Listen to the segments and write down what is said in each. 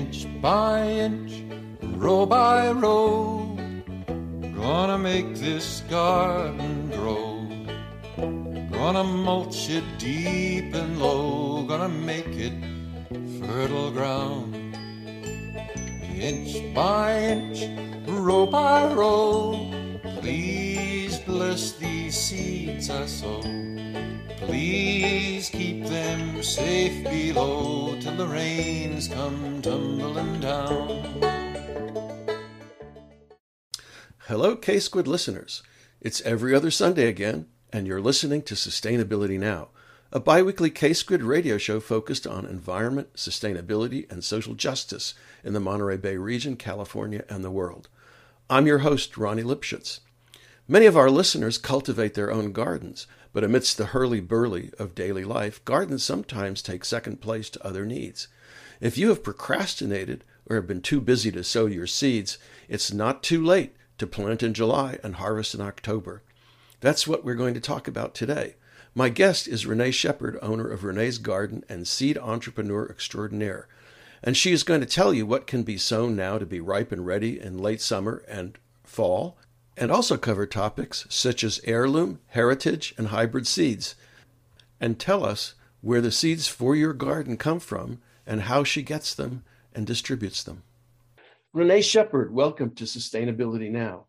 inch by inch, row by row. Gonna make this garden grow. Gonna mulch it deep and low. Gonna make it fertile ground. Inch by inch, row by row. Please bless these seeds I sow. Please keep them safe below till the rains come tumbling down. Hello, K Squid listeners. It's every other Sunday again, and you're listening to Sustainability Now, a biweekly K Squid radio show focused on environment, sustainability, and social justice in the Monterey Bay region, California, and the world. I'm your host, Ronnie Lipschutz. Many of our listeners cultivate their own gardens, but amidst the hurly burly of daily life, gardens sometimes take second place to other needs. If you have procrastinated or have been too busy to sow your seeds, it's not too late to plant in July and harvest in October. That's what we're going to talk about today. My guest is Renee Shepherd, owner of Renee's Garden and seed entrepreneur extraordinaire. And she is going to tell you what can be sown now to be ripe and ready in late summer and fall, and also cover topics such as heirloom, heritage, and hybrid seeds, and tell us where the seeds for your garden come from and how she gets them and distributes them. Renee Shepherd, welcome to Sustainability Now.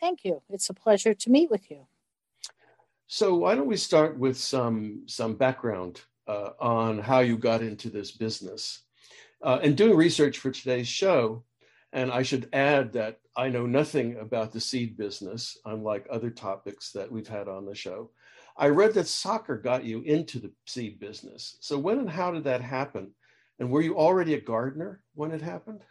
Thank you. It's a pleasure to meet with you. So, why don't we start with some some background uh, on how you got into this business? Uh, and doing research for today's show, and I should add that I know nothing about the seed business, unlike other topics that we've had on the show. I read that soccer got you into the seed business. So, when and how did that happen? And were you already a gardener when it happened?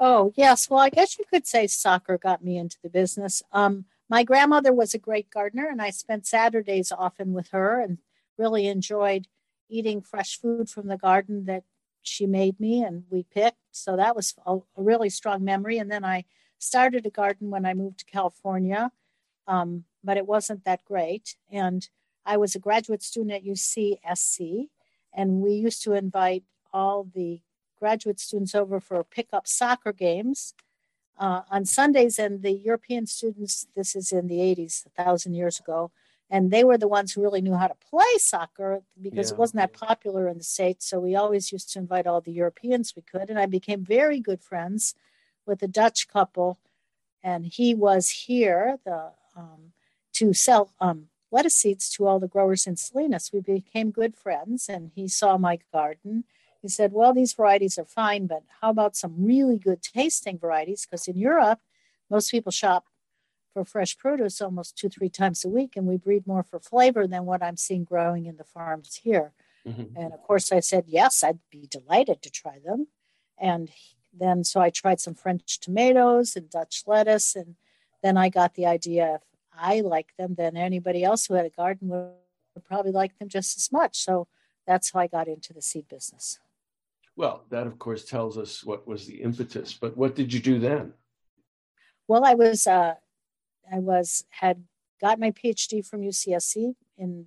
Oh, yes. Well, I guess you could say soccer got me into the business. Um, my grandmother was a great gardener, and I spent Saturdays often with her and really enjoyed eating fresh food from the garden that she made me and we picked. So that was a, a really strong memory. And then I started a garden when I moved to California, um, but it wasn't that great. And I was a graduate student at UCSC, and we used to invite all the graduate students over for pickup soccer games uh, on Sundays, and the European students, this is in the 80s, a thousand years ago, and they were the ones who really knew how to play soccer because yeah. it wasn't that popular in the states so we always used to invite all the europeans we could and i became very good friends with a dutch couple and he was here the um, to sell um, lettuce seeds to all the growers in salinas. We became good friends and he saw my garden. He said well these varieties are fine but how about some really good tasting varieties? Because in europe most people shop for fresh produce almost two, three times a week, and we breed more for flavor than what I'm seeing growing in the farms here. Mm-hmm. And of course, I said, yes, I'd be delighted to try them. And then, so I tried some French tomatoes and Dutch lettuce. And then I got the idea if I like them, then anybody else who had a garden would, would probably like them just as much. So that's how I got into the seed business. Well, that of course tells us what was the impetus, but what did you do then? Well, I was uh, I was had got my PhD from UCSC in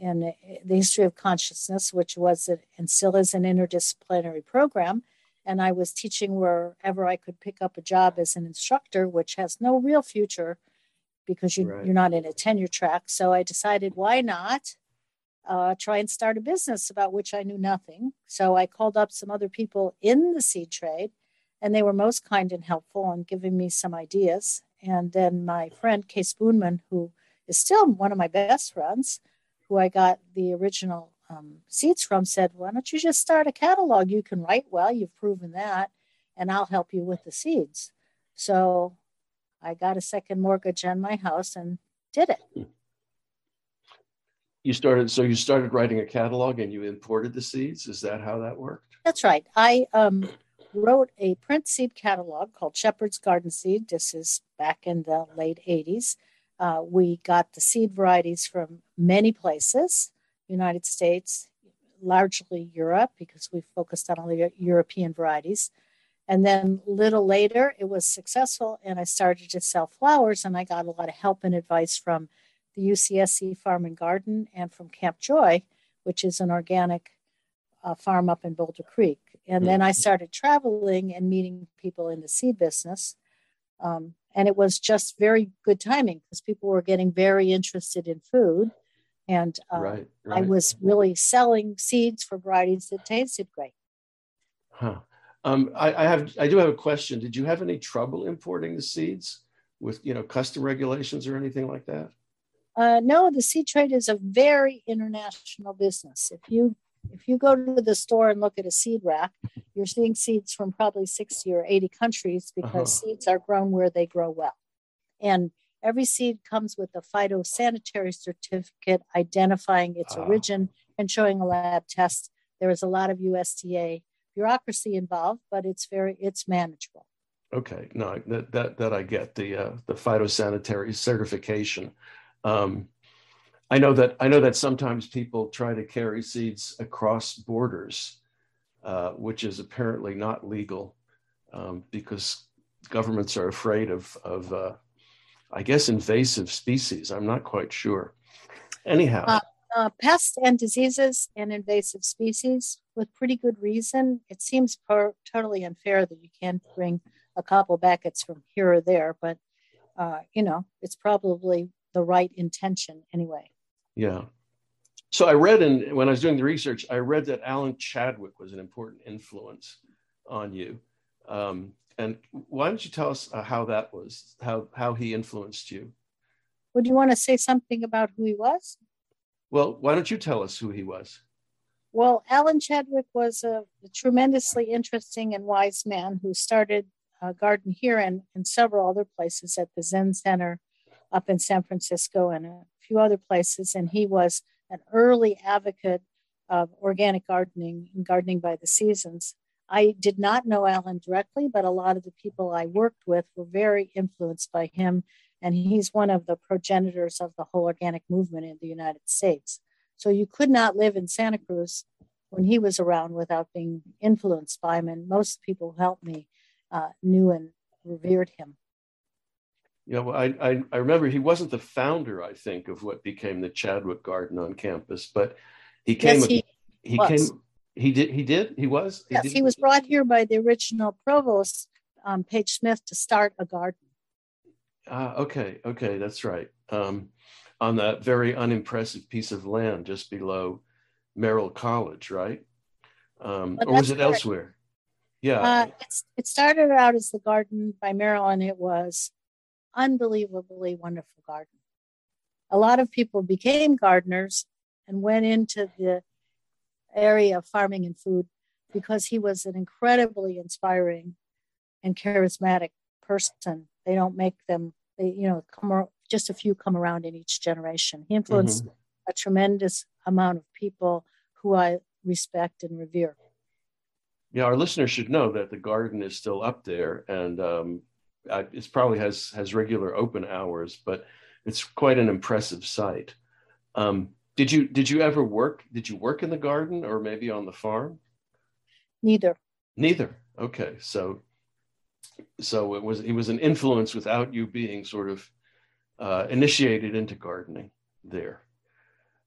in the history of consciousness, which was a, and still is an interdisciplinary program. And I was teaching wherever I could pick up a job as an instructor, which has no real future because you, right. you're not in a tenure track. So I decided, why not uh, try and start a business about which I knew nothing? So I called up some other people in the seed trade, and they were most kind and helpful in giving me some ideas. And then my friend Kay Spoonman, who is still one of my best friends, who I got the original um, seeds from, said, Why don't you just start a catalog? You can write well, you've proven that, and I'll help you with the seeds. So I got a second mortgage on my house and did it. You started, so you started writing a catalog and you imported the seeds. Is that how that worked? That's right. I um, wrote a print seed catalog called Shepherd's Garden Seed. This is back in the late 80s. Uh, we got the seed varieties from many places, United States, largely Europe, because we focused on the European varieties. And then little later, it was successful, and I started to sell flowers, and I got a lot of help and advice from the UCSC Farm and Garden and from Camp Joy, which is an organic a farm up in Boulder Creek. And then I started traveling and meeting people in the seed business. Um, and it was just very good timing because people were getting very interested in food. And uh, right, right. I was really selling seeds for varieties that tasted great. Huh. Um, I, I, have, I do have a question. Did you have any trouble importing the seeds with, you know, custom regulations or anything like that? Uh, no, the seed trade is a very international business. If you if you go to the store and look at a seed rack, you're seeing seeds from probably 60 or 80 countries because uh-huh. seeds are grown where they grow well. And every seed comes with a phytosanitary certificate identifying its uh-huh. origin and showing a lab test. There is a lot of USDA bureaucracy involved, but it's very it's manageable. Okay, no, that that, that I get the uh, the phytosanitary certification. Um, I know that I know that sometimes people try to carry seeds across borders, uh, which is apparently not legal um, because governments are afraid of of uh, I guess invasive species. I'm not quite sure. Anyhow. Uh, uh pests and diseases and invasive species with pretty good reason. It seems per- totally unfair that you can't bring a couple buckets from here or there, but uh, you know, it's probably the right intention anyway. Yeah. So I read in when I was doing the research, I read that Alan Chadwick was an important influence on you. Um, and why don't you tell us uh, how that was, how how he influenced you? Would you want to say something about who he was? Well, why don't you tell us who he was? Well, Alan Chadwick was a, tremendously interesting and wise man who started a garden here and in several other places at the Zen Center up in San Francisco and a few other places. And he was an early advocate of organic gardening and gardening by the seasons. I did not know Alan directly, but a lot of the people I worked with were very influenced by him. And he's one of the progenitors of the whole organic movement in the United States. So you could not live in Santa Cruz when he was around without being influenced by him. And most people who helped me uh, knew and revered him. Yeah, well, I, I, I remember he wasn't the founder, I think, of what became the Chadwick Garden on campus, but he came. Yes, he, he came. He did. He did. He was. He yes, did. he was brought here by the original provost, um, Page Smith, to start a garden. Ah, okay, okay, that's right. Um, on that very unimpressive piece of land just below Merrill College, right? Um, or was it correct. elsewhere? Yeah. Uh, it started out as the garden by Merrill, and it was unbelievably wonderful garden. A lot of people became gardeners and went into the area of farming and food because he was an incredibly inspiring and charismatic person. They don't make them, they, you know, come just a few come around in each generation. He influenced mm-hmm. a tremendous amount of people who I respect and revere. Yeah, our listeners should know that the garden is still up there, and um, it probably has has regular open hours, but it's quite an impressive site. Um, did you did you ever work? Did you work in the garden or maybe on the farm? Neither. Neither. Okay, so so it was it was an influence without you being sort of uh, initiated into gardening there.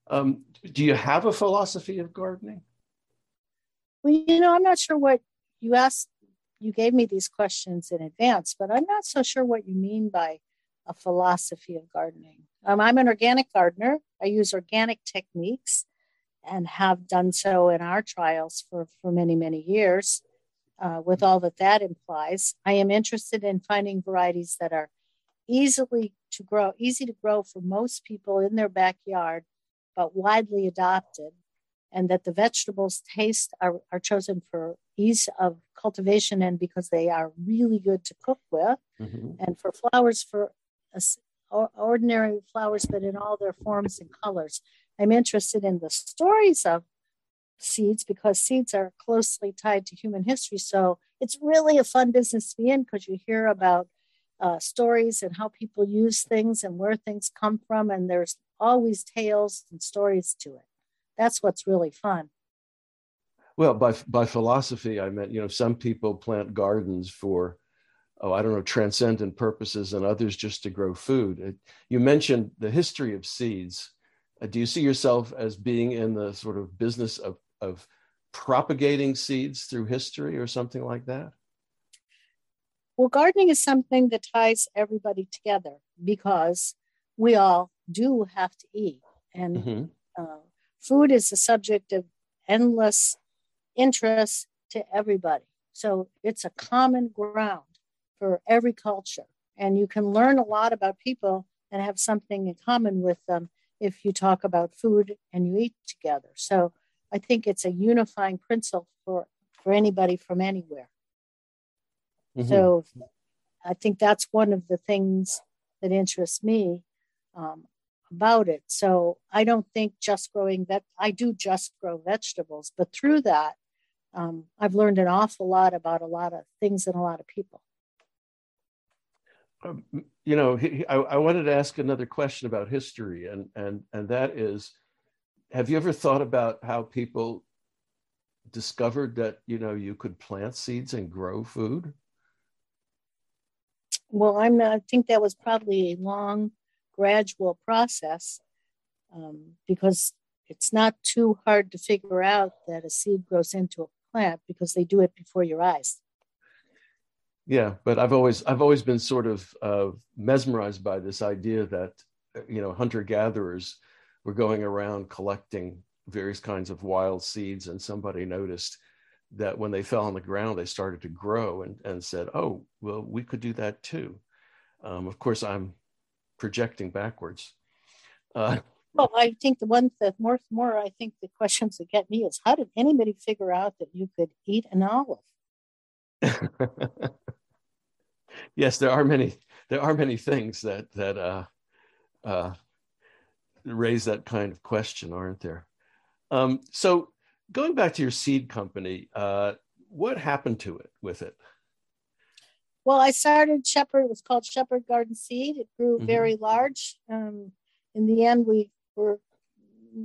Um, do you have a philosophy of gardening? Well, you know, I'm not sure what you asked. You gave me these questions in advance, but I'm not so sure what you mean by a philosophy of gardening. Um, I'm an organic gardener. I use organic techniques and have done so in our trials for, for many, many years. Uh, with all that that implies, I am interested in finding varieties that are easily to grow, easy to grow for most people in their backyard, but widely adopted, and that the vegetables taste are, are chosen for ease of cultivation and because they are really good to cook with, mm-hmm. and for flowers for ordinary flowers, but in all their forms and colors. I'm interested in the stories of seeds because seeds are closely tied to human history. So it's really a fun business to be in because you hear about uh, stories and how people use things and where things come from. And there's always tales and stories to it. That's what's really fun. Well, by, by philosophy, I meant, you know, some people plant gardens for, oh, I don't know, transcendent purposes and others just to grow food. You mentioned the history of seeds. Uh, do you see yourself as being in the sort of business of, of propagating seeds through history or something like that? Well, gardening is something that ties everybody together because we all do have to eat. And mm-hmm. uh, food is a subject of endless interest to everybody. So it's a common ground for every culture. And you can learn a lot about people and have something in common with them if you talk about food and you eat together. So I think it's a unifying principle for, for anybody from anywhere. Mm-hmm. So I think that's one of the things that interests me um, about it. So I don't think just growing that I do just grow vegetables, but through that, um, I've learned an awful lot about a lot of things and a lot of people. Um, you know, I, I wanted to ask another question about history, and and and that is, have you ever thought about how people discovered that you know you could plant seeds and grow food? Well, I'm not, I think that was probably a long, gradual process um, because it's not too hard to figure out that a seed grows into a plant because they do it before your eyes. Yeah, but I've always I've always been sort of uh, mesmerized by this idea that you know hunter gatherers were going around collecting various kinds of wild seeds, and somebody noticed that when they fell on the ground, they started to grow and, and said, oh, well, we could do that too. Um, of course, I'm projecting backwards. Uh, well, I think the one that more, more, I think the questions that get me is how did anybody figure out that you could eat an olive? yes, there are many, there are many things that, that uh, uh, raise that kind of question, aren't there? Um, so going back to your seed company, uh, what happened to it with it? Well, I started Shepherd. It was called Shepherd Garden Seed. It grew mm-hmm. very large. Um, in the end, we were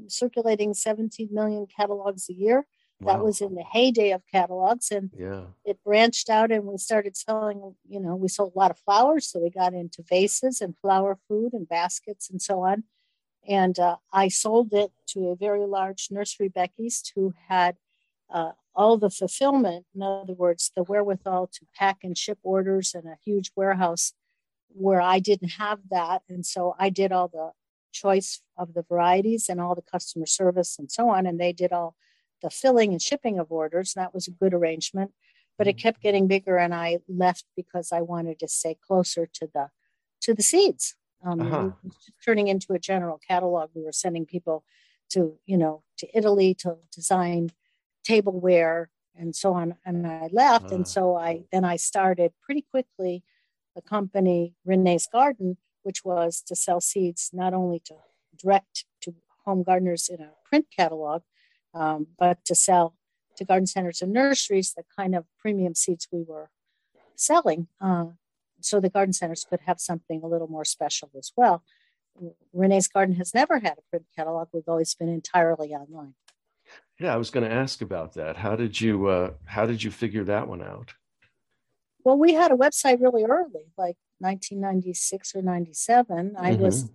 circulating 17 million catalogs a year. Wow. That was in the heyday of catalogs, and yeah. it branched out, and we started selling. You know, we sold a lot of flowers, so we got into vases and flower food and baskets and so on. And uh, I sold it to a very large nursery Becky's who had uh, all the fulfillment, in other words, the wherewithal to pack and ship orders and a huge warehouse where I didn't have that. And so I did all the choice of the varieties and all the customer service and so on. And they did all the filling and shipping of orders. And that was a good arrangement. But it mm-hmm. kept getting bigger and I left because I wanted to stay closer to the to the seeds. Um, uh-huh. turning into a general catalog. We were sending people to, you know, to Italy to design tableware and so on. And I left. Uh-huh. And so I then I started pretty quickly the company Renee's Garden, which was to sell seeds not only to direct to home gardeners in a print catalog, um, but to sell to garden centers and nurseries the kind of premium seeds we were selling. Uh, so the garden centers could have something a little more special as well. Renee's Garden has never had a print catalog. We've always been entirely online. Yeah, I was going to ask about that. How did you uh, how did you figure that one out? Well, we had a website really early, like 1996 or 97. I mm-hmm. was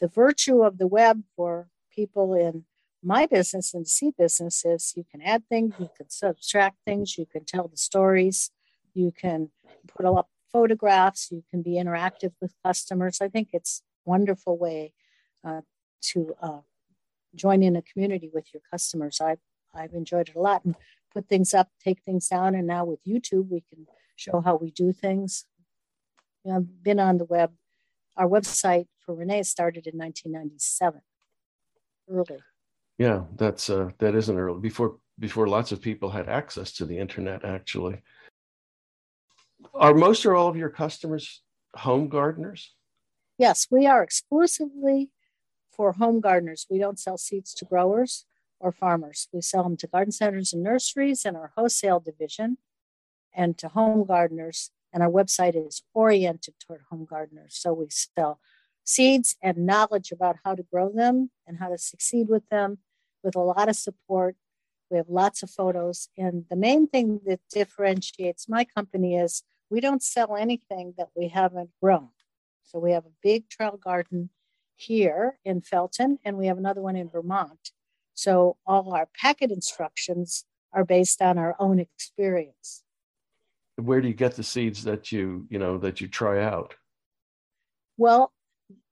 the virtue of the web for people in my business and seed business is you can add things, you can subtract things, you can tell the stories, you can put up photographs, you can be interactive with customers. I think it's a wonderful way uh, to uh, join in a community with your customers. I've, I've enjoyed it a lot and put things up, take things down. And now with YouTube, we can show how we do things. You know, I've been on the web. Our website for Renee started in 1997, early. Yeah, that's uh, that isn't early. Before before lots of people had access to the internet, actually. Are most or all of your customers home gardeners? Yes, we are exclusively for home gardeners. We don't sell seeds to growers or farmers. We sell them to garden centers and nurseries and our wholesale division and to home gardeners. And our website is oriented toward home gardeners. So we sell seeds and knowledge about how to grow them and how to succeed with them with a lot of support. We have lots of photos. And the main thing that differentiates my company is we don't sell anything that we haven't grown. So we have a big trial garden here in Felton, and we have another one in Vermont. So all our packet instructions are based on our own experience. Where do you get the seeds that you, you know, that you try out? Well,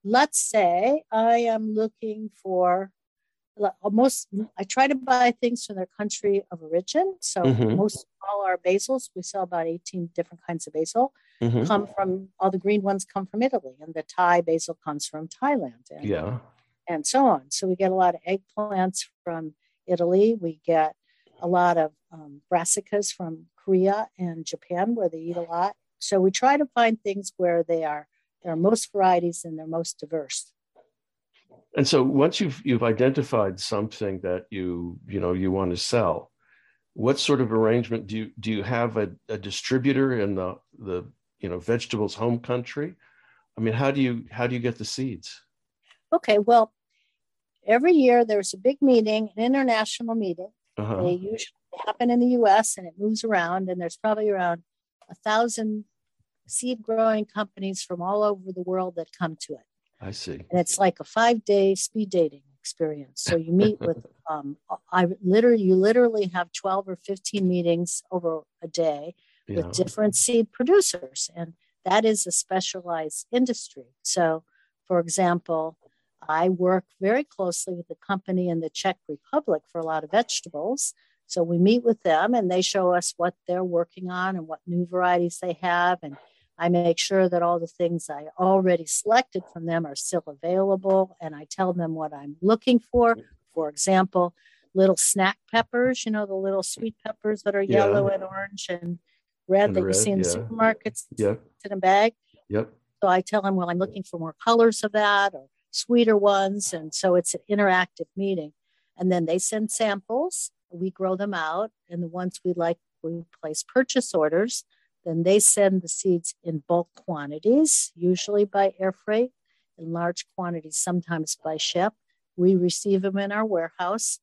let's say I am looking for most I try to buy things from their country of origin. So mm-hmm. most all our basils, we sell about 18 different kinds of basil, mm-hmm. come from all the green ones come from Italy, and the Thai basil comes from Thailand. And, yeah. And so on. So we get a lot of eggplants from Italy. We get a lot of um, brassicas from Korea and Japan, where they eat a lot. So we try to find things where they are there are most varieties and they're most diverse. And so once you've you've identified something that you you know you want to sell, what sort of arrangement do you do you have a, a distributor in the the you know vegetables home country? I mean, how do you how do you get the seeds? Okay, well, every year there's a big meeting, an international meeting. Uh-huh. They usually happen in the U.S. and it moves around, and there's probably around a thousand seed growing companies from all over the world that come to it. I see. And it's like a five day speed dating experience. So you meet with, um, I literally, you literally have 12 or 15 meetings over a day yeah. with different seed producers. And that is a specialized industry. So, for example, I work very closely with a company in the Czech Republic for a lot of vegetables. So we meet with them and they show us what they're working on and what new varieties they have and I make sure that all the things I already selected from them are still available and I tell them what I'm looking for. For example, little snack peppers, you know, the little sweet peppers that are yeah. yellow and orange and red that red, you see in the supermarkets yep. in a bag. Yep. So I tell them, well, I'm looking for more colors of that or sweeter ones. And so it's an interactive meeting. And then they send samples, we grow them out, and the ones we like, we place purchase orders then they send the seeds in bulk quantities, usually by air freight, in large quantities, sometimes by ship. We receive them in our warehouse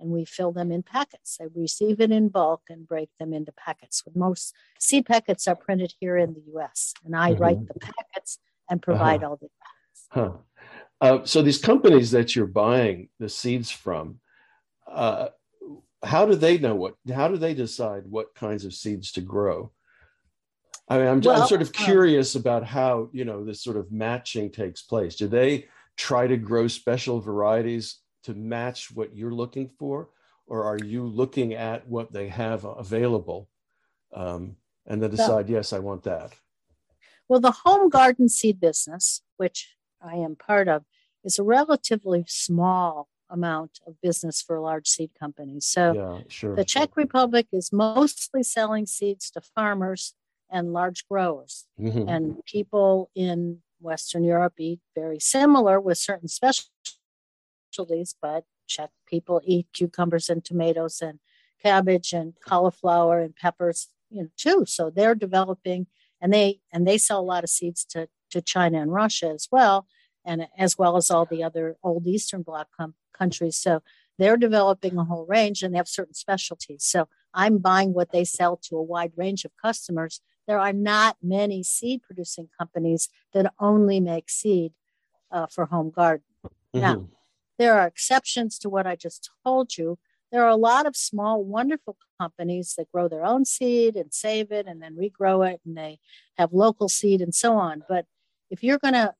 and we fill them in packets. I receive it in bulk and break them into packets. Most seed packets are printed here in the US, and I mm-hmm. write the packets and provide uh-huh. all the packets. Huh. Uh, so these companies that you're buying the seeds from, uh, how do they know what? How do they decide what kinds of seeds to grow? I mean, I'm, well, I'm sort of uh, curious um, about how you know this sort of matching takes place. Do they try to grow special varieties to match what you're looking for, or are you looking at what they have available um, and then decide, so, yes, I want that? Well, the home garden seed business, which I am part of, is a relatively small amount of business for large seed companies. So yeah, sure, the Czech Republic is mostly selling seeds to farmers and large growers. Mm-hmm. And people in Western Europe eat very similar with certain specialties, but Czech people eat cucumbers and tomatoes and cabbage and cauliflower and peppers, you know, too. So they're developing and they and they sell a lot of seeds to to China and Russia as well, and as well as all the other old Eastern Bloc com- countries. So they're developing a whole range and they have certain specialties. So I'm buying what they sell to a wide range of customers there are not many seed producing companies that only make seed uh, for home garden. Mm-hmm. Now, there are exceptions to what I just told you. There are a lot of small, wonderful companies that grow their own seed and save it and then regrow it, and they have local seed and so on. But if you're going to,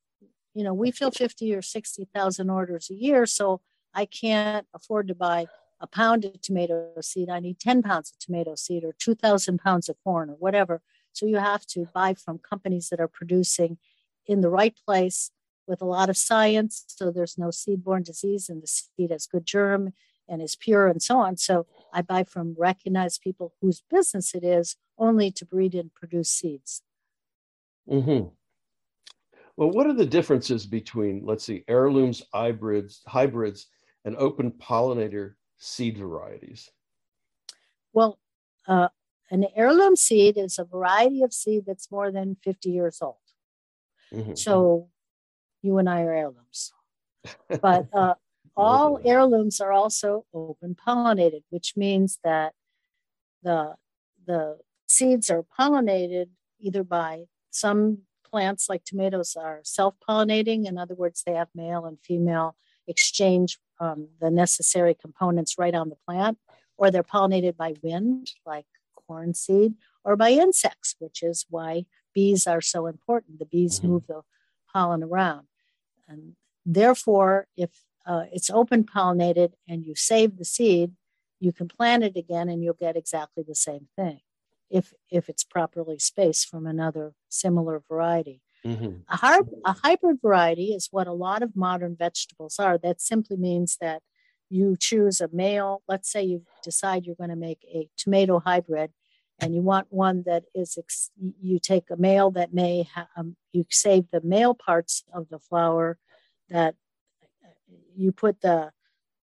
you know, we fill 50 or 60,000 orders a year, so I can't afford to buy a pound of tomato seed. I need 10 pounds of tomato seed or 2,000 pounds of corn or whatever. So you have to buy from companies that are producing in the right place with a lot of science. So there's no seed-borne disease and the seed has good germ and is pure and so on. So I buy from recognized people whose business it is only to breed and produce seeds. Mm-hmm. Well, what are the differences between, let's see, heirlooms, hybrids, hybrids, and open pollinator seed varieties? Well, uh, an heirloom seed is a variety of seed that's more than 50 years old. Mm-hmm. So you and I are heirlooms. But uh, all heirlooms are also open pollinated, which means that the, the seeds are pollinated either by some plants like tomatoes are self pollinating. In other words, they have male and female exchange um, the necessary components right on the plant, or they're pollinated by wind, like corn seed, or by insects, which is why bees are so important. The bees mm-hmm. move the pollen around. And therefore, if uh, it's open pollinated and you save the seed, you can plant it again and you'll get exactly the same thing if if it's properly spaced from another similar variety. Mm-hmm. A, a hybrid variety is what a lot of modern vegetables are. That simply means that you choose a male, let's say you decide you're going to make a tomato hybrid and you want one that is, ex- you take a male that may, ha- um, you save the male parts of the flower that you put the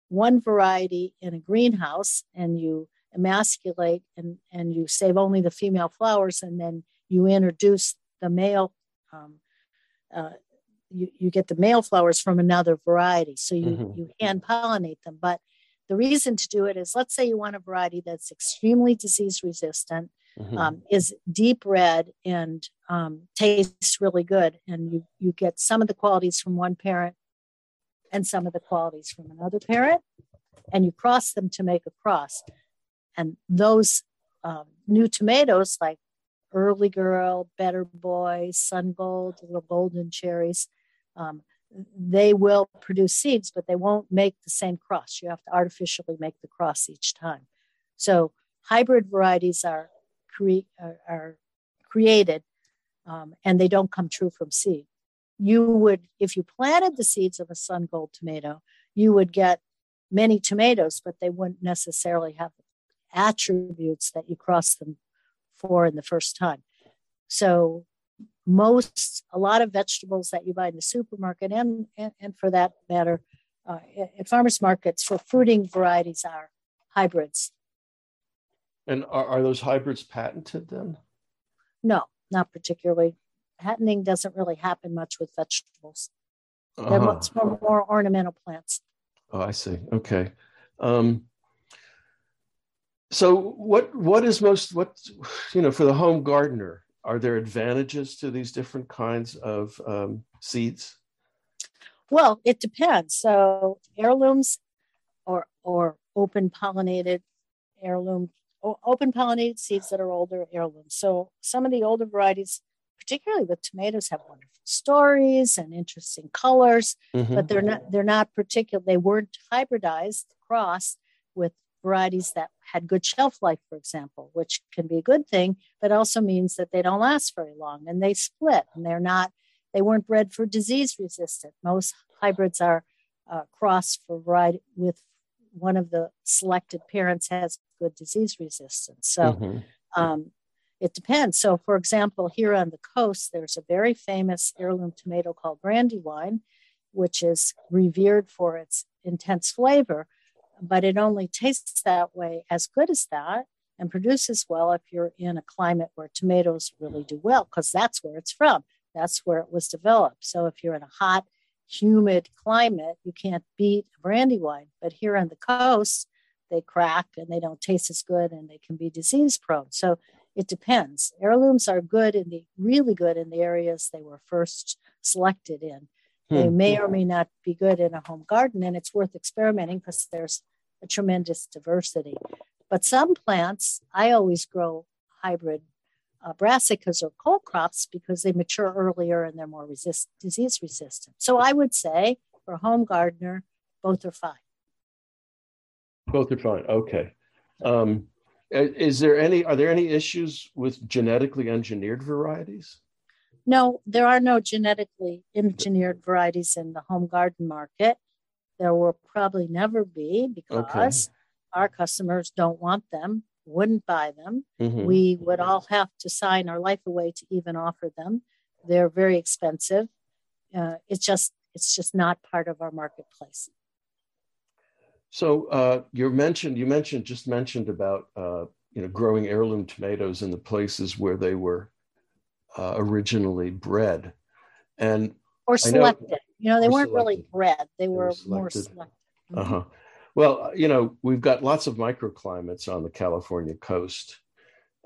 one variety in a greenhouse and you emasculate and, and you save only the female flowers and then you introduce the male um, uh, you, you get the male flowers from another variety so you, mm-hmm. you hand pollinate them but the reason to do it is let's say you want a variety that's extremely disease resistant mm-hmm. um, is deep red and um, tastes really good and you, you get some of the qualities from one parent and some of the qualities from another parent and you cross them to make a cross and those um, new tomatoes like early girl better boy sun gold little golden cherries um, they will produce seeds but they won't make the same cross. You have to artificially make the cross each time. So hybrid varieties are, cre- are, created um, and they don't come true from seed. You would if you planted the seeds of a sun gold tomato you would get many tomatoes but they wouldn't necessarily have attributes that you cross them for in the first time. So most a lot of vegetables that you buy in the supermarket and and, and for that matter uh, at farmers markets for fruiting varieties are hybrids. And are, are those hybrids patented then? No not particularly. Patenting doesn't really happen much with vegetables. Uh-huh. they're much more, more ornamental plants. Oh i see. Okay. Um, so what what is most what you know for the home gardener? Are there advantages to these different kinds of um, seeds? Well, it depends. So heirlooms or or open pollinated heirloom open pollinated seeds that are older heirlooms. So some of the older varieties, particularly with tomatoes, have wonderful stories and interesting colors, mm-hmm. but they're not they're not particular. They weren't hybridized crossed with varieties that had good shelf life, for example, which can be a good thing, but also means that they don't last very long and they split and they're not, they weren't bred for disease resistant. Most hybrids are uh, crossed for variety with one of the selected parents has good disease resistance. So mm-hmm. um, it depends. So, for example, here on the coast, there's a very famous heirloom tomato called Brandywine, which is revered for its intense flavor but it only tastes that way as good as that and produces well if you're in a climate where tomatoes really do well because that's where it's from. That's where it was developed. So if you're in a hot humid climate you can't beat a brandywine but here on the coast they crack and they don't taste as good and they can be disease prone. So it depends. Heirlooms are good in the really good in the areas they were first selected in they hmm. may or may not be good in a home garden, and it's worth experimenting because there's a tremendous diversity. But some plants, I always grow hybrid uh, brassicas or cole crops because they mature earlier and they're more resist, disease resistant. So I would say for a home gardener, both are fine. Both are fine. Okay. Um, is there any? Are there any issues with genetically engineered varieties? No, there are no genetically engineered varieties in the home garden market. There will probably never be because okay. our customers don't want them, wouldn't buy them. Mm-hmm. We would all have to sign our life away to even offer them. They're very expensive. Uh, it's just it's just not part of our marketplace. So uh, you mentioned you mentioned just mentioned about uh, you know growing heirloom tomatoes in the places where they were uh, originally bred, and or selected. Know, you know, they weren't selected. really bred; they, they were, were more selected. Mm-hmm. Uh huh. Well, you know, we've got lots of microclimates on the California coast,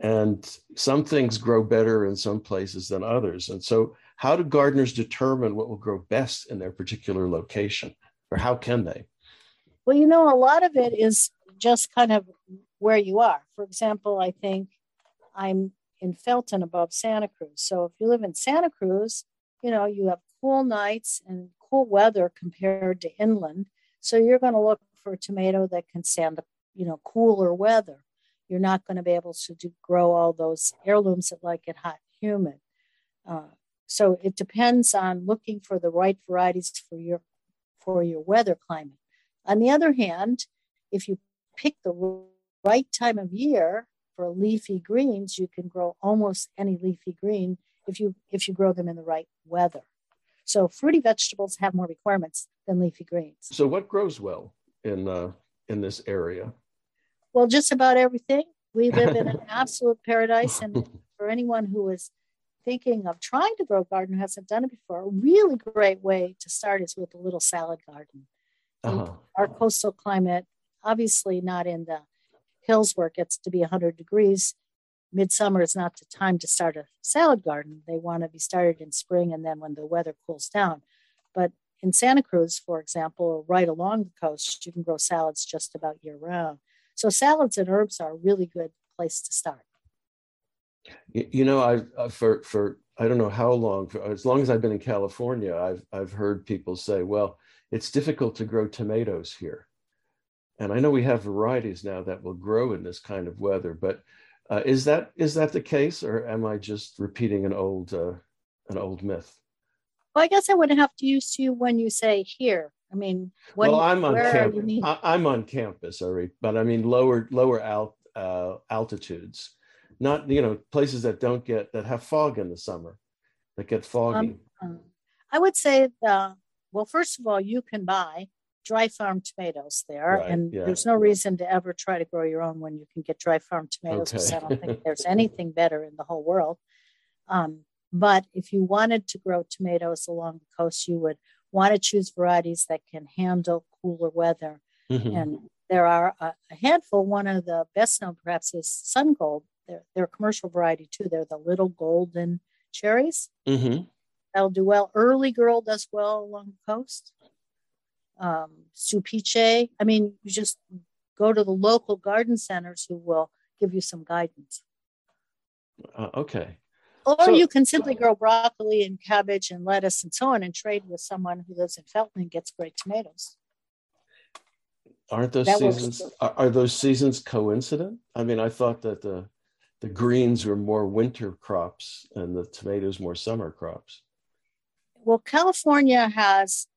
and some things grow better in some places than others. And so, how do gardeners determine what will grow best in their particular location, or how can they? Well, you know, a lot of it is just kind of where you are. For example, I think I'm in Felton above Santa Cruz. So if you live in Santa Cruz, you know, you have cool nights and cool weather compared to inland. So you're going to look for a tomato that can stand the, you know, cooler weather. You're not going to be able to do, grow all those heirlooms that like it hot humid. Uh, so it depends on looking for the right varieties for your for your weather climate. On the other hand, if you pick the right time of year for leafy greens, you can grow almost any leafy green if you if you grow them in the right weather. So fruity vegetables have more requirements than leafy greens. So what grows well in uh, in this area? Well, just about everything. We live in an absolute paradise, and for anyone who is thinking of trying to grow a garden who hasn't done it before, a really great way to start is with a little salad garden. Uh-huh. Our coastal climate, obviously not in the hills where it gets to be 100 degrees, midsummer is not the time to start a salad garden. They want to be started in spring and then when the weather cools down. But in Santa Cruz, for example, or right along the coast, you can grow salads just about year round. So salads and herbs are a really good place to start. You know, I've uh, for for I don't know how long, for, as long as I've been in California, I've I've heard people say, "Well, it's difficult to grow tomatoes here," and I know we have varieties now that will grow in this kind of weather. But uh, is that is that the case, or am I just repeating an old uh, an old myth? Well, I guess I would have to use you when you say here. I mean, when, well, I'm on campus. I'm on campus, already, but I mean lower lower alt, uh, altitudes not you know places that don't get that have fog in the summer that get foggy um, i would say the, well first of all you can buy dry farm tomatoes there right, and yeah. there's no reason to ever try to grow your own when you can get dry farm tomatoes okay. i don't think there's anything better in the whole world um, but if you wanted to grow tomatoes along the coast you would want to choose varieties that can handle cooler weather mm-hmm. and there are a, a handful one of the best known perhaps is sun gold they're, they're a commercial variety too. They're the little golden cherries. Mm-hmm. That'll do well. Early girl does well along the coast. Um, Stupice. I mean, you just go to the local garden centers who will give you some guidance. Uh, okay. Or so, you can simply grow broccoli and cabbage and lettuce and so on and trade with someone who lives in Felton and gets great tomatoes. Aren't those that seasons are, are, those seasons coincident? I mean, I thought that the the greens were more winter crops and the tomatoes more summer crops. Well, California has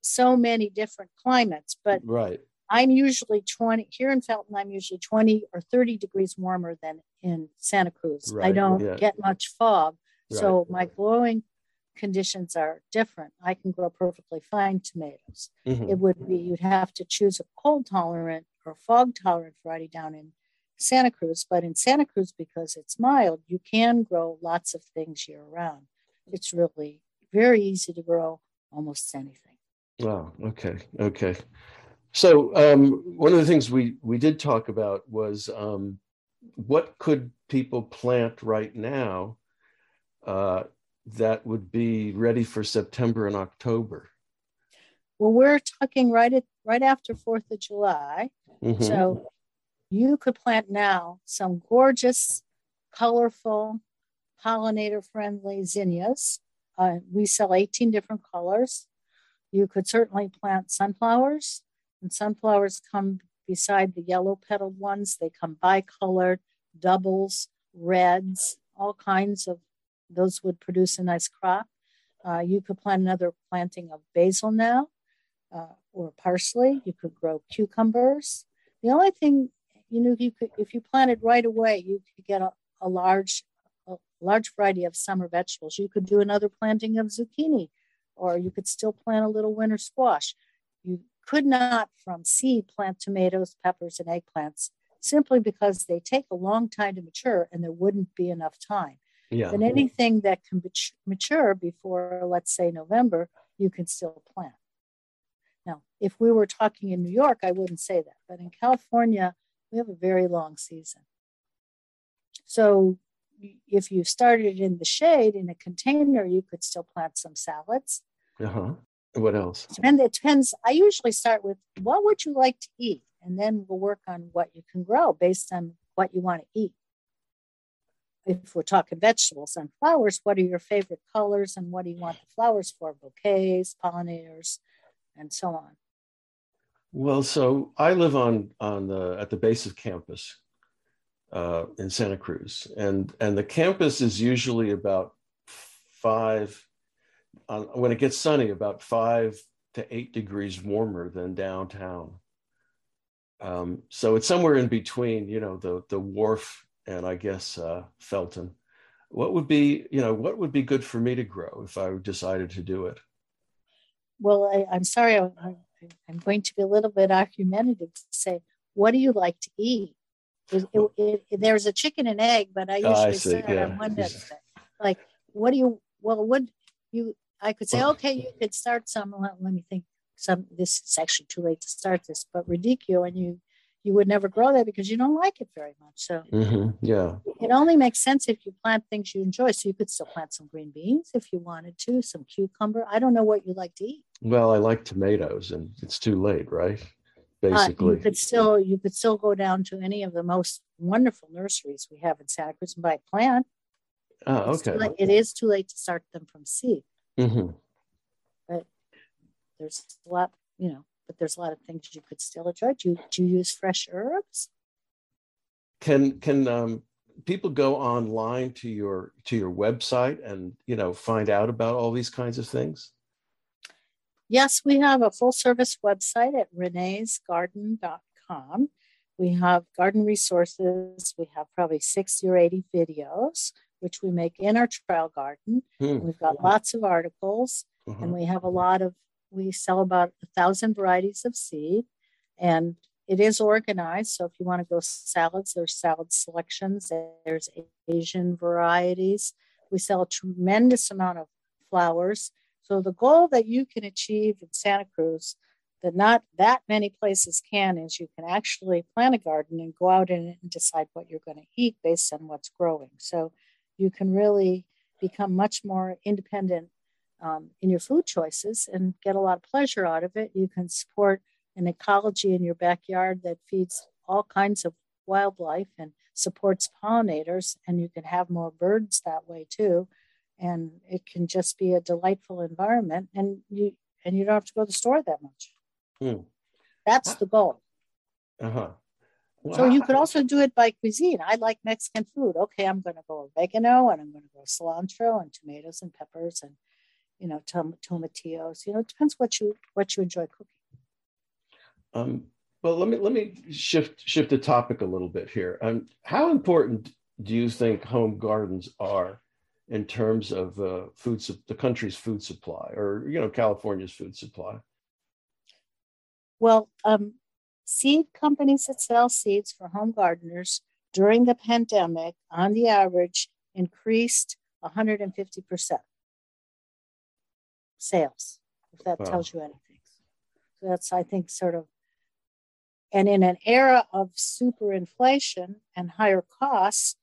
so many different climates, but right. I'm usually 20 here in Felton, I'm usually 20 or 30 degrees warmer than in Santa Cruz. Right. I don't yeah. get much fog. Right. So my growing conditions are different. I can grow perfectly fine tomatoes. Mm-hmm. It would be you'd have to choose a cold tolerant or fog tolerant variety down in Santa Cruz, but in Santa Cruz, because it's mild, you can grow lots of things year round. It's really very easy to grow almost anything. Wow. Okay. Okay. So um, one of the things we we did talk about was um, what could people plant right now uh, that would be ready for September and October. Well, we're talking right at right after Fourth of July, mm-hmm. so you could plant now some gorgeous, colorful, pollinator friendly zinnias. Uh, we sell 18 different colors. You could certainly plant sunflowers, and sunflowers come beside the yellow petaled ones. They come bicolored, doubles, reds, all kinds of those would produce a nice crop. Uh, you could plant another planting of basil now uh, or parsley. You could grow cucumbers. The only thing you know, you could, if you planted right away, you could get a, a large, a large variety of summer vegetables. You could do another planting of zucchini, or you could still plant a little winter squash. You could not from seed plant tomatoes, peppers, and eggplants simply because they take a long time to mature and there wouldn't be enough time. Yeah. And anything that can mature before, let's say, November, you can still plant. Now, if we were talking in New York, I wouldn't say that. But in California, we have a very long season. So if you started in the shade in a container, you could still plant some salads. Uh-huh. What else? And it depends. I usually start with what would you like to eat? And then we'll work on what you can grow based on what you want to eat. If we're talking vegetables and flowers, what are your favorite colors and what do you want the flowers for? Bouquets, pollinators, and so on. Well, so I live on on the at the base of campus uh, in Santa Cruz, and and the campus is usually about five uh, when it gets sunny, about five to eight degrees warmer than downtown. Um, so it's somewhere in between, you know, the the wharf and I guess uh, Felton. What would be, you know, what would be good for me to grow if I decided to do it? Well, I, am sorry, I, am going to be a little bit argumentative to say, what do you like to eat? It, it, it, there's a chicken and egg, but I usually oh, I say yeah. on one end Like, what do you? Well, what you? I could say, okay, you could start some. Let, let me think. Some. This is actually too late to start this, but ridicule, and you you would never grow that because you don't like it very much. So mm-hmm. yeah, it only makes sense if you plant things you enjoy. So you could still plant some green beans if you wanted to, some cucumber. I don't know what you like to eat. Well, I like tomatoes, and it's too late, right? Basically, uh, you could still you could still go down to any of the most wonderful nurseries we have in Santa Cruz and buy a plant. Oh, okay. Late, it is too late to start them from seed. Mm-hmm. But there's a lot, you know, but there's a lot of things you could still enjoy. Do you, do you use fresh herbs? Can can um, people go online to your to your website and you know find out about all these kinds of things? Yes, we have a full service website at reneesgarden.com. We have garden resources. We have probably 60 or 80 videos, which we make in our trial garden. Hmm. We've got lots of articles, uh-huh. and we have a lot of we sell about a thousand varieties of seed and it is organized. So if you want to go salads, there's salad selections, there's Asian varieties. We sell a tremendous amount of flowers. So the goal that you can achieve in Santa Cruz that not that many places can is you can actually plant a garden and go out in it and decide what you're going to eat based on what's growing. So you can really become much more independent um, in your food choices and get a lot of pleasure out of it. You can support an ecology in your backyard that feeds all kinds of wildlife and supports pollinators, and you can have more birds that way too. And it can just be a delightful environment, and you and you don't have to go to the store that much. Hmm. That's the goal. Uh-huh. So you could also do it by cuisine. I like Mexican food. Okay, I'm going to go oregano and I'm going to go cilantro and tomatoes and peppers and you know, tom- tomatillos. You know, it depends what you what you enjoy cooking. Um, well, let me let me shift shift the topic a little bit here. Um, how important do you think home gardens are in terms of uh, food the country's food supply, or you know, California's food supply? Well, um, seed companies that sell seeds for home gardeners during the pandemic, on the average, increased 150 percent sales, if that wow. tells you anything. So that's, I think, sort of, and in an era of super inflation and higher costs,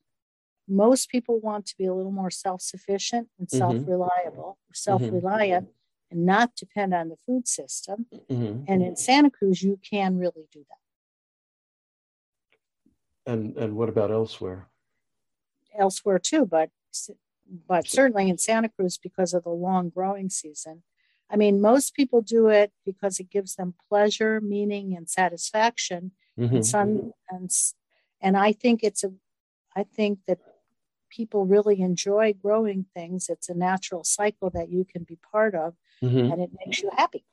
most people want to be a little more self sufficient and mm-hmm. self reliable, self reliant, mm-hmm. And not depend on the food system. Mm-hmm. And in Santa Cruz, you can really do that. And and what about elsewhere? Elsewhere too, but but certainly in Santa Cruz because of the long growing season. I mean, most people do it because it gives them pleasure, meaning, and satisfaction. Mm-hmm. And some, and and I think it's a, I think that people really enjoy growing things. It's a natural cycle that you can be part of, mm-hmm. and it makes you happy.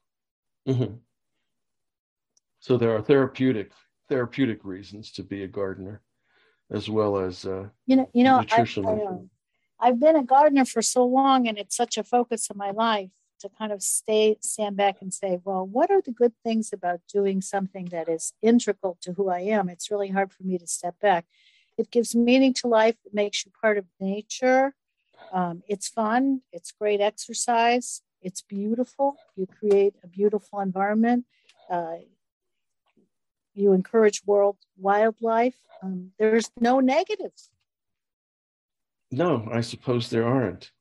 Mm-hmm. So there are therapeutic therapeutic reasons to be a gardener, as well as uh, you know, you know, nutritional. I, I've been a gardener for so long and it's such a focus of my life to kind of stay stand back and say, well, what are the good things about doing something that is integral to who I am? It's really hard for me to step back. It gives meaning to life, it makes you part of nature. Um, it's fun, it's great exercise, it's beautiful. You create a beautiful environment. Uh, you encourage world wildlife. Um, there's no negatives no, I suppose there aren't.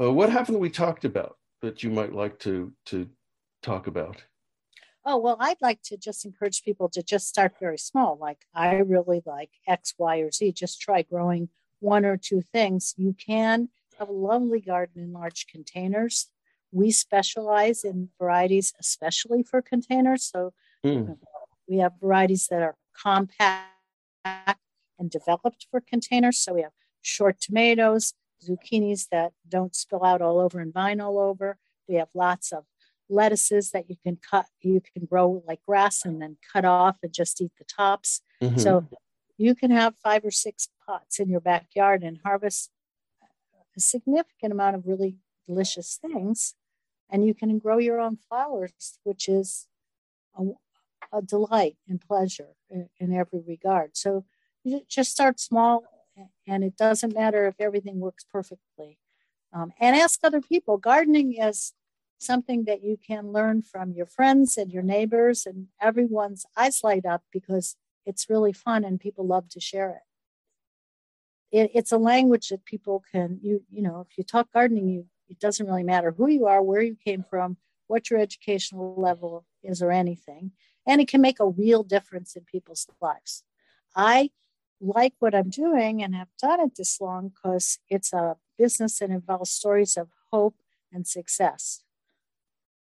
Uh, what haven't we talked about? that you might like to to talk about? Oh, well, I'd like to just encourage people to just start very small. Like, I really like X, Y, or Z. Just try growing one or two things. You can have a lovely garden in large containers. We specialize in varieties, especially for containers. So, mm. we have varieties that are compact and developed for containers. So, we have short tomatoes, zucchinis that don't spill out all over and vine all over. We have lots of lettuces that you can cut, you can grow like grass and then cut off and just eat the tops. Mm-hmm. So you can have five or six pots in your backyard and harvest a significant amount of really delicious things. And you can grow your own flowers, which is a, a delight and pleasure in, in every regard. So just start small, and it doesn't matter if everything works perfectly. Um, and ask other people. Gardening is something that you can learn from your friends and your neighbors, and everyone's eyes light up because it's really fun and people love to share it. it it's a language that people can you you know if you talk gardening, you it doesn't really matter who you are, where you came from, what your educational level is, or anything, and it can make a real difference in people's lives. I like what I'm doing and have done it this long because it's a business that involves stories of hope and success.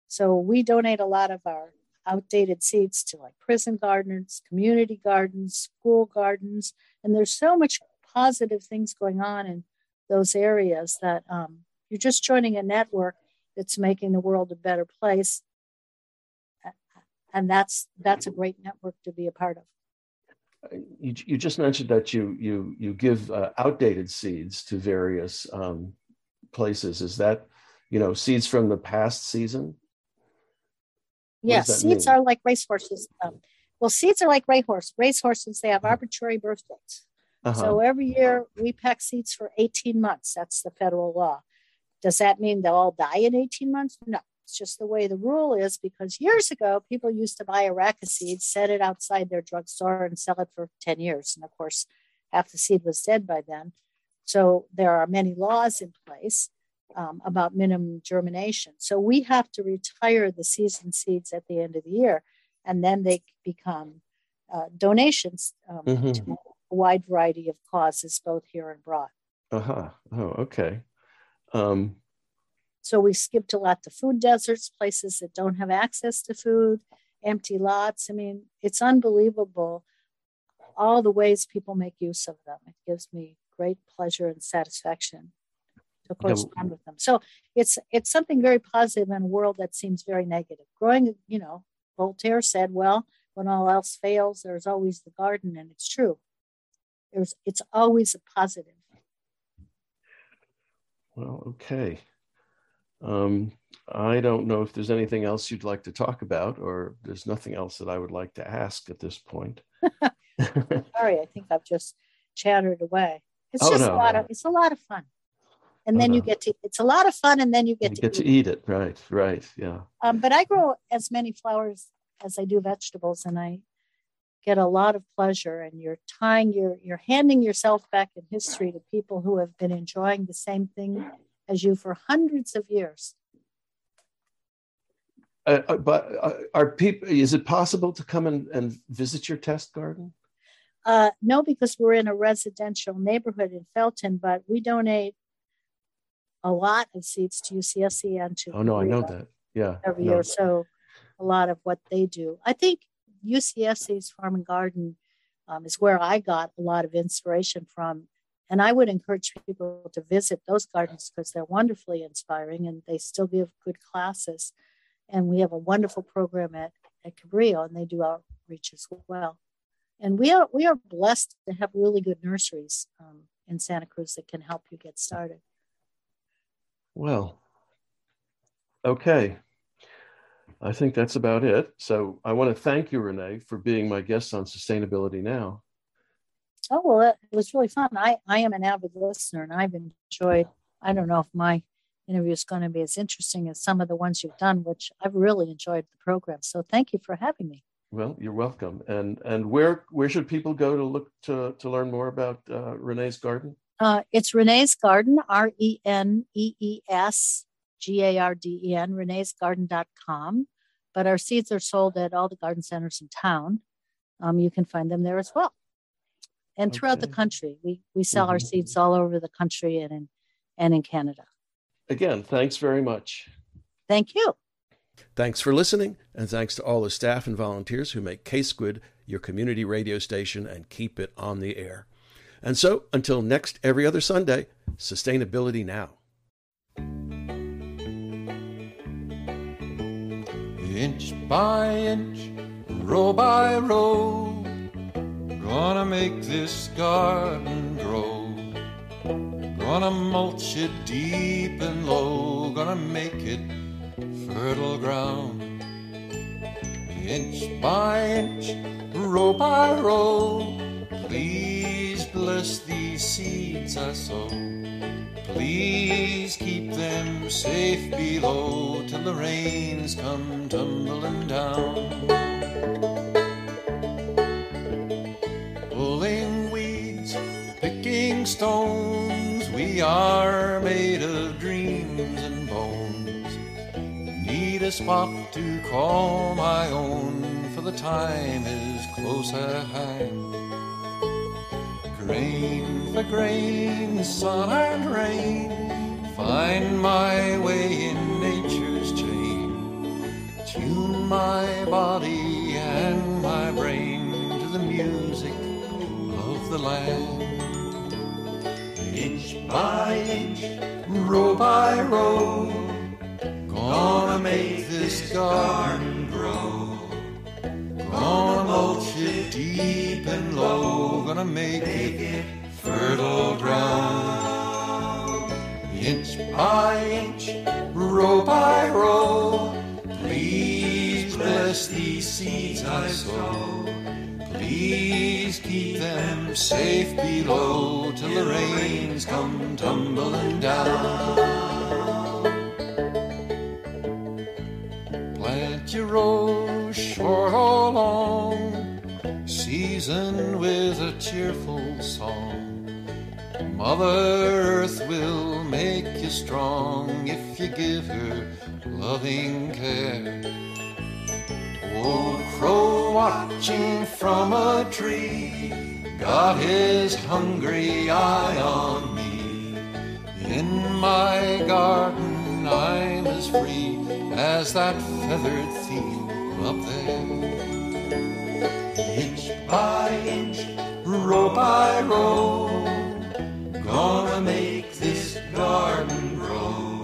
So we donate a lot of our outdated seeds to like prison gardens, community gardens, school gardens, and there's so much positive things going on in those areas that um, you're just joining a network that's making the world a better place, and that's that's a great network to be a part of. You, you just mentioned that you you you give uh, outdated seeds to various um, places. Is that you know seeds from the past season? Yes, seeds mean? are like racehorses. Um, well, seeds are like racehorse. Racehorses, they have uh-huh. arbitrary birth dates. Uh-huh. So every year we pack seeds for 18 months. That's the federal law. Does that mean they'll all die in 18 months? No. It's just the way the rule is because years ago, people used to buy a rack of seeds, set it outside their drugstore, and sell it for 10 years. And of course, half the seed was dead by then. So there are many laws in place um, about minimum germination. So we have to retire the season seeds at the end of the year, and then they become uh, donations um, mm-hmm. to a wide variety of causes, both here and abroad. Uh huh. Oh, okay. Um, so we skipped a lot to food deserts, places that don't have access to food, empty lots. I mean, it's unbelievable all the ways people make use of them. It gives me great pleasure and satisfaction to correspond with them. So it's it's something very positive in a world that seems very negative. Growing, you know, Voltaire said, "Well, when all else fails, there's always the garden," and it's true. There's it's always a positive. Well, okay. Um, I don't know if there's anything else you'd like to talk about, or there's nothing else that I would like to ask at this point. Sorry, I think I've just chattered away. It's oh, just no. a lot of it's a lot of fun and then uh, you get to it's a lot of fun and then you get you to get eat to eat it right right yeah um, but i grow as many flowers as i do vegetables and i get a lot of pleasure and you're tying your you're handing yourself back in history to people who have been enjoying the same thing as you for hundreds of years uh, uh but uh, are people is it possible to come and, and visit your test garden uh, no, because we're in a residential neighborhood in Felton, but we donate a lot of seats to UCSC and to. Oh no, I know that. Yeah. Every no. year, so a lot of what they do. I think UCSC's Farm and Garden um, is where I got a lot of inspiration from, and I would encourage people to visit those gardens because they're wonderfully inspiring and they still give good classes. And we have a wonderful program at at Cabrillo, and they do outreach as well. And we are we are blessed to have really good nurseries um, in Santa Cruz that can help you get started. Well, okay. I think that's about it. So I want to thank you, Renee, for being my guest on Sustainability Now. Oh, well, it was really fun. I, I am an avid listener and I've enjoyed, I don't know if my interview is going to be as interesting as some of the ones you've done, which I've really enjoyed the program. So thank you for having me. Well, you're welcome. And and where where should people go to look to to learn more about uh, Renee's garden? Uh, it's Renee's Garden, R E N E E S G A R D E N, reneesgarden.com. But our seeds are sold at all the garden centers in town. Um, you can find them there as well. And throughout the country, we, we sell our Mhm. seeds all over the country and in, and in Canada. Again, thanks very much. Thank you. Thanks for listening, and thanks to all the staff and volunteers who make K Squid your community radio station and keep it on the air. And so, until next every other Sunday, sustainability now. Inch by inch, row by row, gonna make this garden grow. Gonna mulch it deep and low, gonna make it fertile ground. Inch by inch, row by row, please bless these seeds I sow. Please keep them safe below till the rains come tumbling down. Pulling weeds, picking stones, we are made of dreams and bones. Need a spot to call my own, for the time is close at hand. Grain for grain, sun and rain, find my way in nature's chain. Tune my body and my brain to the music of the land. Inch by inch, row by row, gonna make this garden. Gonna mulch it deep and low, gonna make it fertile ground. Inch by inch, row by row, please bless these seeds I sow. Please keep them safe below till the rains come tumbling down. Plant your rose seasoned with a cheerful song. Mother Earth will make you strong if you give her loving care. Old crow watching from a tree got his hungry eye on me. In my garden I'm as free as that feathered thief up there. By inch, row by row, gonna make this garden grow.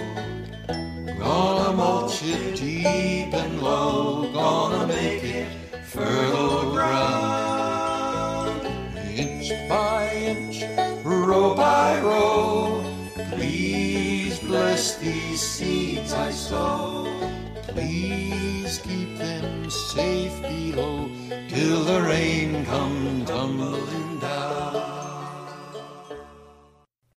Gonna mulch it deep and low, gonna make it fertile ground. Inch by inch, row by row, please bless these seeds I sow. Please keep them safe below till the rain come tumbling down.